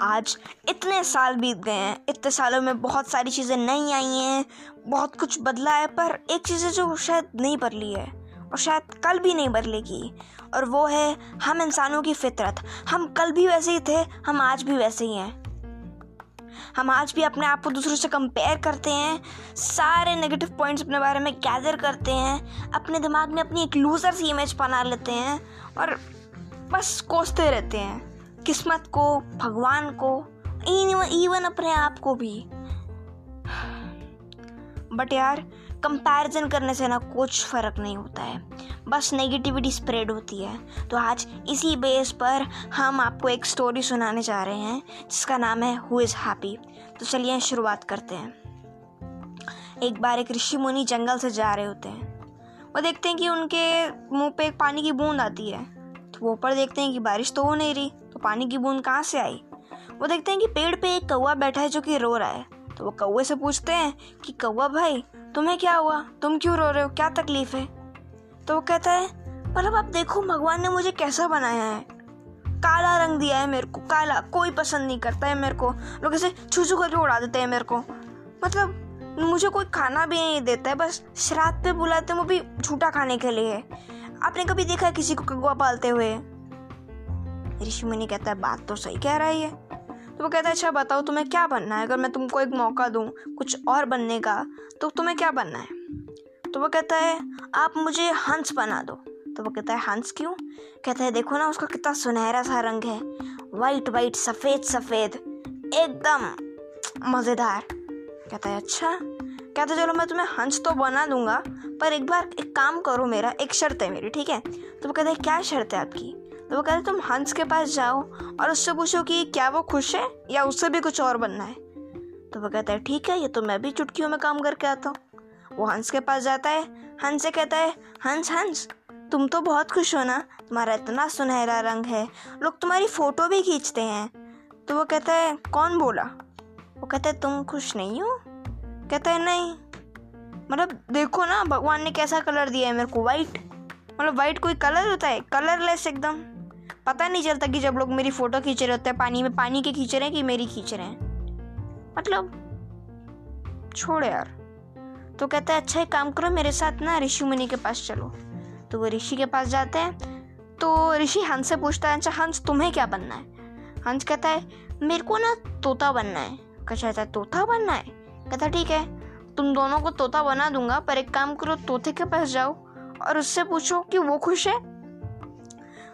आज इतने साल बीत गए हैं। इतने सालों में बहुत सारी चीज़ें नई आई हैं। बहुत कुछ बदला है, पर एक चीज़ जो शायद नहीं बदली है, और शायद कल भी नहीं बदलेगी, और वो है हम इंसानों की फितरत। हम कल भी वैसे ही थे, हम आज भी वैसे ही हैं। हम आज भी अपने आप को दूसरों से कंपेयर करते हैं, सारे नेगेटिव पॉइंट्स अपने बारे में गैदर करते हैं, अपने दिमाग में अपनी एक लूज़र सी इमेज बना लेते हैं, और बस कोसते रहते हैं। किस्मत को, भगवान को इवन अपने आप को भी। बट यार कंपैरिजन करने से ना कुछ फ़र्क नहीं होता है। बस नेगेटिविटी स्प्रेड होती है। तो आज इसी बेस पर हम आपको एक स्टोरी सुनाने जा रहे हैं, जिसका नाम है हु इज़ हैप्पी तो चलिए शुरुआत करते हैं। एक बार एक ऋषि मुनि जंगल से जा रहे होते हैं। वो देखते हैं कि उनके मुँह पे एक पानी की बूंद आती है। तो वो ऊपर देखते हैं कि बारिश तो हो नहीं रही। तो पानी की बूंद कहाँ से आई? वो देखते हैं कि पेड़ पे एक कौवा बैठा है जो कि रो रहा है। तो वो कौवे से पूछते हैं कि, कौवा भाई, तुम्हें क्या हुआ? तुम क्यों रो रहे हो? क्या तकलीफ़ है? तो वो कहता है मतलब आप देखो भगवान ने मुझे कैसा बनाया है। काला रंग दिया है मेरे को, काला, कोई पसंद नहीं करता है मेरे को। लोग ऐसे छू छू करके उड़ा देते हैं मेरे को। मतलब मुझे कोई खाना भी नहीं देता है, बस श्राद्ध पे बुलाते हैं वो भी झूठा खाने के लिए। आपने कभी देखा है किसी को कगुआ पालते हुए? ऋषि मुनि कहता है, बात तो सही कह रहा है। ये तो वो कहता है अच्छा बताओ, तुम्हें क्या बनना है? अगर मैं तुमको एक मौका दूँ कुछ और बनने का तो तुम्हें क्या बनना है? तो वो कहता है, आप मुझे हंस बना दो। तो वो कहता है, हंस क्यों? कहता है, देखो ना, उसका कितना सुनहरा सा रंग है। वाइट वाइट सफ़ेद सफ़ेद, एकदम मज़ेदार। कहता है अच्छा? कहता चलो, मैं तुम्हें हंस तो बना दूँगा, पर एक बार एक काम करो मेरा, एक शर्त है मेरी, ठीक है? तो वो कहता है, क्या शर्त है आपकी? तो वो कहते, तुम हंस के पास जाओ और उससे पूछो कि क्या वो खुश है या उससे भी कुछ और बनना है? तो वो कहता है, ठीक है, ये तो मैं भी चुटकियों में काम करके आता हूँ। वो हंस के पास जाता है, हंस से कहता है, हंस हंस, तुम तो बहुत खुश हो ना? तुम्हारा इतना सुनहरा रंग है, लोग तुम्हारी फ़ोटो भी खींचते हैं। तो वो कहता है, कौन बोला? वो कहता है, तुम खुश नहीं हो? कहता है, नहीं मतलब देखो ना, भगवान ने कैसा कलर दिया है मेरे को वाइट मतलब वाइट कोई कलर होता है? कलरलेस एकदम। पता नहीं चलता कि जब लोग मेरी फ़ोटो खींच रहे होते हैं, पानी में पानी के खींच रहे हैं कि मेरी खींच रहे हैं? मतलब छोड़ यार। तो कहता है अच्छा एक काम करो, मेरे साथ ना ऋषि मुनि के पास चलो। तो वो ऋषि के पास जाते हैं। तो ऋषि हंस से पूछता है अच्छा हंस, तुम्हें क्या बनना है? हंस कहता है, मेरे को ना तोता बनना है। कहता है, तोता बनना है? कहता ठीक है, तुम दोनों को तोता बना दूँगा, पर एक काम करो, तोते के पास जाओ और उससे पूछो कि वो खुश है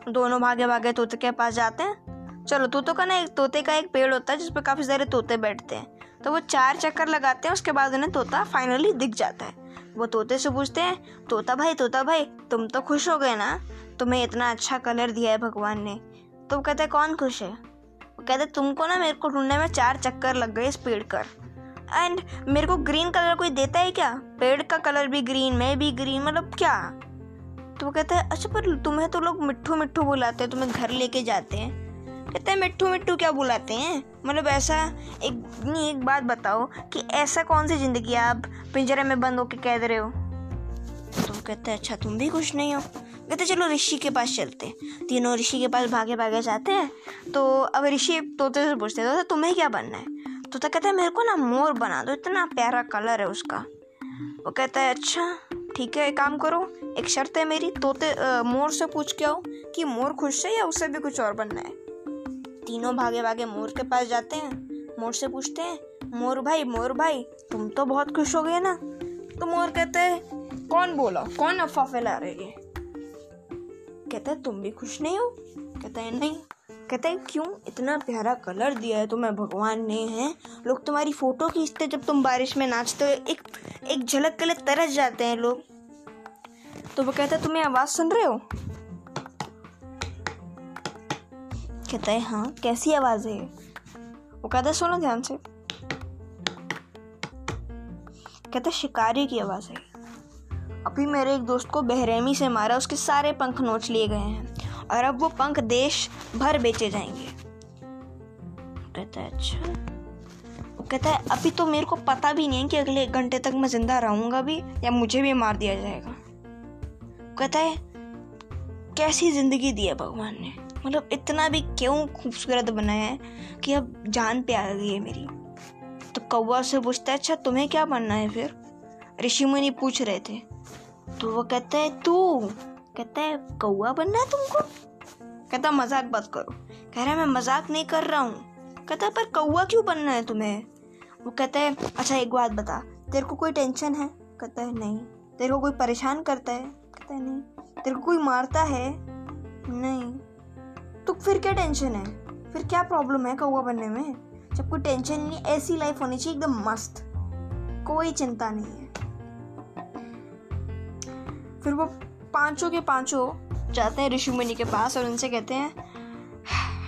दोनों भागे भागे तोते के पास जाते हैं। चलो, तोतों का ना एक, तोते का एक पेड़ होता है जिसपे काफ़ी सारे तोते बैठते हैं। तो वो चार चक्कर लगाते हैं, उसके बाद उन्हें तोता फाइनली दिख जाता है। वो तोते से पूछते हैं, तोता भाई तोता भाई, तुम तो खुश हो गए ना? तुम्हें इतना अच्छा कलर दिया है भगवान ने। तो वो कहते कौन खुश है? वो कहते तुमको ना मेरे को ढूँढने में चार चक्कर लग गए इस पेड़ कर एंड मेरे को ग्रीन कलर कोई देता है क्या? पेड़ का कलर भी ग्रीन मैं भी ग्रीन मतलब क्या? तो वो कहता है अच्छा पर तुम्हें तो लोग मिट्टू मिट्टू बुलाते हैं, तुम्हें घर लेके जाते हैं। कहते हैं मिट्टू मिट्टू क्या बुलाते हैं? मतलब ऐसा, एक, नहीं, एक बात बताओ कि ऐसा कौन सी ज़िंदगी आप पिंजरे में बंद होके कह रहे हो? तो कहते हैं अच्छा तुम भी खुश नहीं हो? कहते चलो, ऋषि के पास चलते तीनों ऋषि के पास भागे भागे जाते हैं। तो अब ऋषि तोते से पूछते तो तुम्हें क्या बनना है? तोता कहता है, मेरे को ना मोर बना दो, इतना प्यारा कलर है उसका। वो कहता है अच्छा ठीक है एक काम करो एक शर्त है मेरी तोते आ, मोर से पूछ के आओ कि मोर खुश है या उसे भी कुछ और बनना है। तीनों भागे भागे मोर के पास जाते हैं मोर से पूछते हैं मोर भाई मोर भाई तुम तो बहुत खुश हो गए ना? तो मोर कहते हैं कौन बोला? कौन अफवाह फैला रही है? कहता तुम भी खुश नहीं हो? कहते है नहीं। कहता है, क्यों इतना प्यारा कलर दिया है तुम्हें, भगवान ने, है? लोग तुम्हारी फ़ोटो खींचते जब तुम बारिश में नाचते हो, एक एक झलक के लिए तरस जाते हैं लोग। तो वो कहता है, तुम्हें आवाज़ सुन रहे हो? कहता है हाँ कैसी आवाज़ है वो कहता है, सुनो ध्यान से। कहता है, शिकारी की आवाज़ है अभी मेरे एक दोस्त को बहरेमी से मारा, उसके सारे पंख नोच लिए गए हैं। और अब वो पंख देश भर बेचे जाएँगे। कहता है अच्छा। कहता है, अभी तो मेरे को पता भी नहीं है कि अगले एक घंटे तक मैं ज़िंदा रहूँगा भी या मुझे भी मार दिया जाएगा। कहता है, कैसी ज़िंदगी दी है भगवान ने? मतलब इतना भी क्यों खूबसूरत बनाया है कि अब जान पे आ गई है मेरी? तो कौवा से पूछता है अच्छा तुम्हें क्या बनना है फिर? ऋषि मुनि पूछ रहे थे। तो वो कहता है, तू कहता है कौआ बनना है तुमको? कहता मज़ाक बात करो। कह रहा है, मैं मज़ाक नहीं कर रहा हूँ। कहता पर कौआ क्यों बनना है तुम्हें? वो कहता है अच्छा एक बात बता, तेरे को कोई टेंशन है? कहता है, नहीं। तेरे को कोई परेशान करता है? कहता है, नहीं। तेरे को कोई मारता है? नहीं। तो फिर क्या टेंशन है? फिर क्या प्रॉब्लम है कौआ बनने में? जब कोई टेंशन नहीं, ऐसी लाइफ होनी चाहिए, एकदम मस्त। कोई चिंता नहीं है। फिर वो पाँचों के पाँचों जाते हैं ऋषि मुनि के पास और उनसे कहते हैं,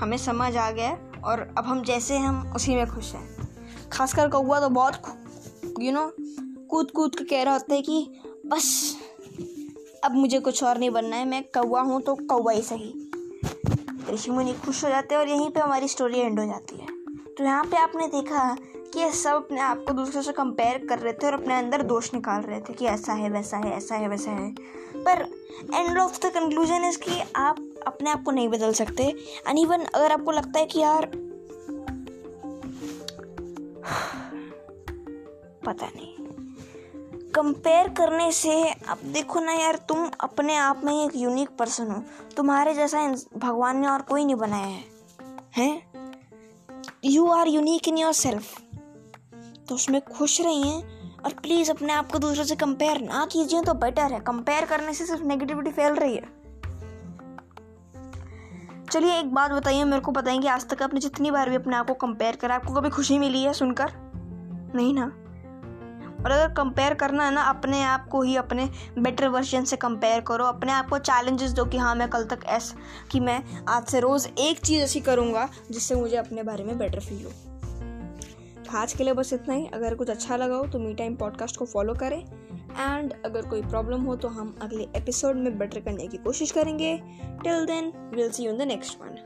हमें समझ आ गया और अब हम जैसे हम उसी में खुश हैं। खासकर कौआ तो बहुत यू नो कूद कूद के कह रहा होता है कि, बस, अब मुझे कुछ और नहीं बनना है, मैं कौआ हूँ तो कौआ ही सही। ऋषि मुनि खुश हो जाते हैं और यहीं पे हमारी स्टोरी एंड हो जाती है। तो यहाँ पे आपने देखा कि ये सब अपने आप को दूसरे से कंपेयर कर रहे थे और अपने अंदर दोष निकाल रहे थे कि ऐसा है, वैसा है, ऐसा है, वैसा है। पर end of the conclusion is कि आप अपने आप को नहीं बदल सकते। एंड इवन अगर आपको लगता है कि यार, पता नहीं। कंपेयर करने से अब देखो ना यार, तुम अपने आप में एक यूनिक पर्सन हो। तुम्हारे जैसा भगवान ने और कोई नहीं बनाया है। हैं? You are unique in yourself तो उसमें खुश रहिए। और प्लीज़ अपने आप को दूसरों से कंपेयर ना कीजिए तो बेटर है। कंपेयर करने से सिर्फ़ नेगेटिविटी फैल रही है। चलिए एक बात बताइए, मेरे को बताएँगे आज तक आपने जितनी बार भी अपने आप को कंपेयर करा, आपको कभी खुशी मिली है सुनकर? नहीं ना? और अगर कंपेयर करना है ना, अपने आप को ही अपने बेटर वर्जन से कंपेयर करो। अपने आप को चैलेंजेस दो कि हाँ मैं कल तक ऐसा कि मैं आज से रोज़ एक चीज़ ऐसी करूँगा जिससे मुझे अपने बारे में बेटर फील हो। आज के लिए बस इतना ही। अगर कुछ अच्छा लगा हो तो मी टाइम पॉडकास्ट को फॉलो करें। एंड अगर कोई प्रॉब्लम हो तो हम अगले एपिसोड में बेटर करने की कोशिश करेंगे। Till then will see you in the next one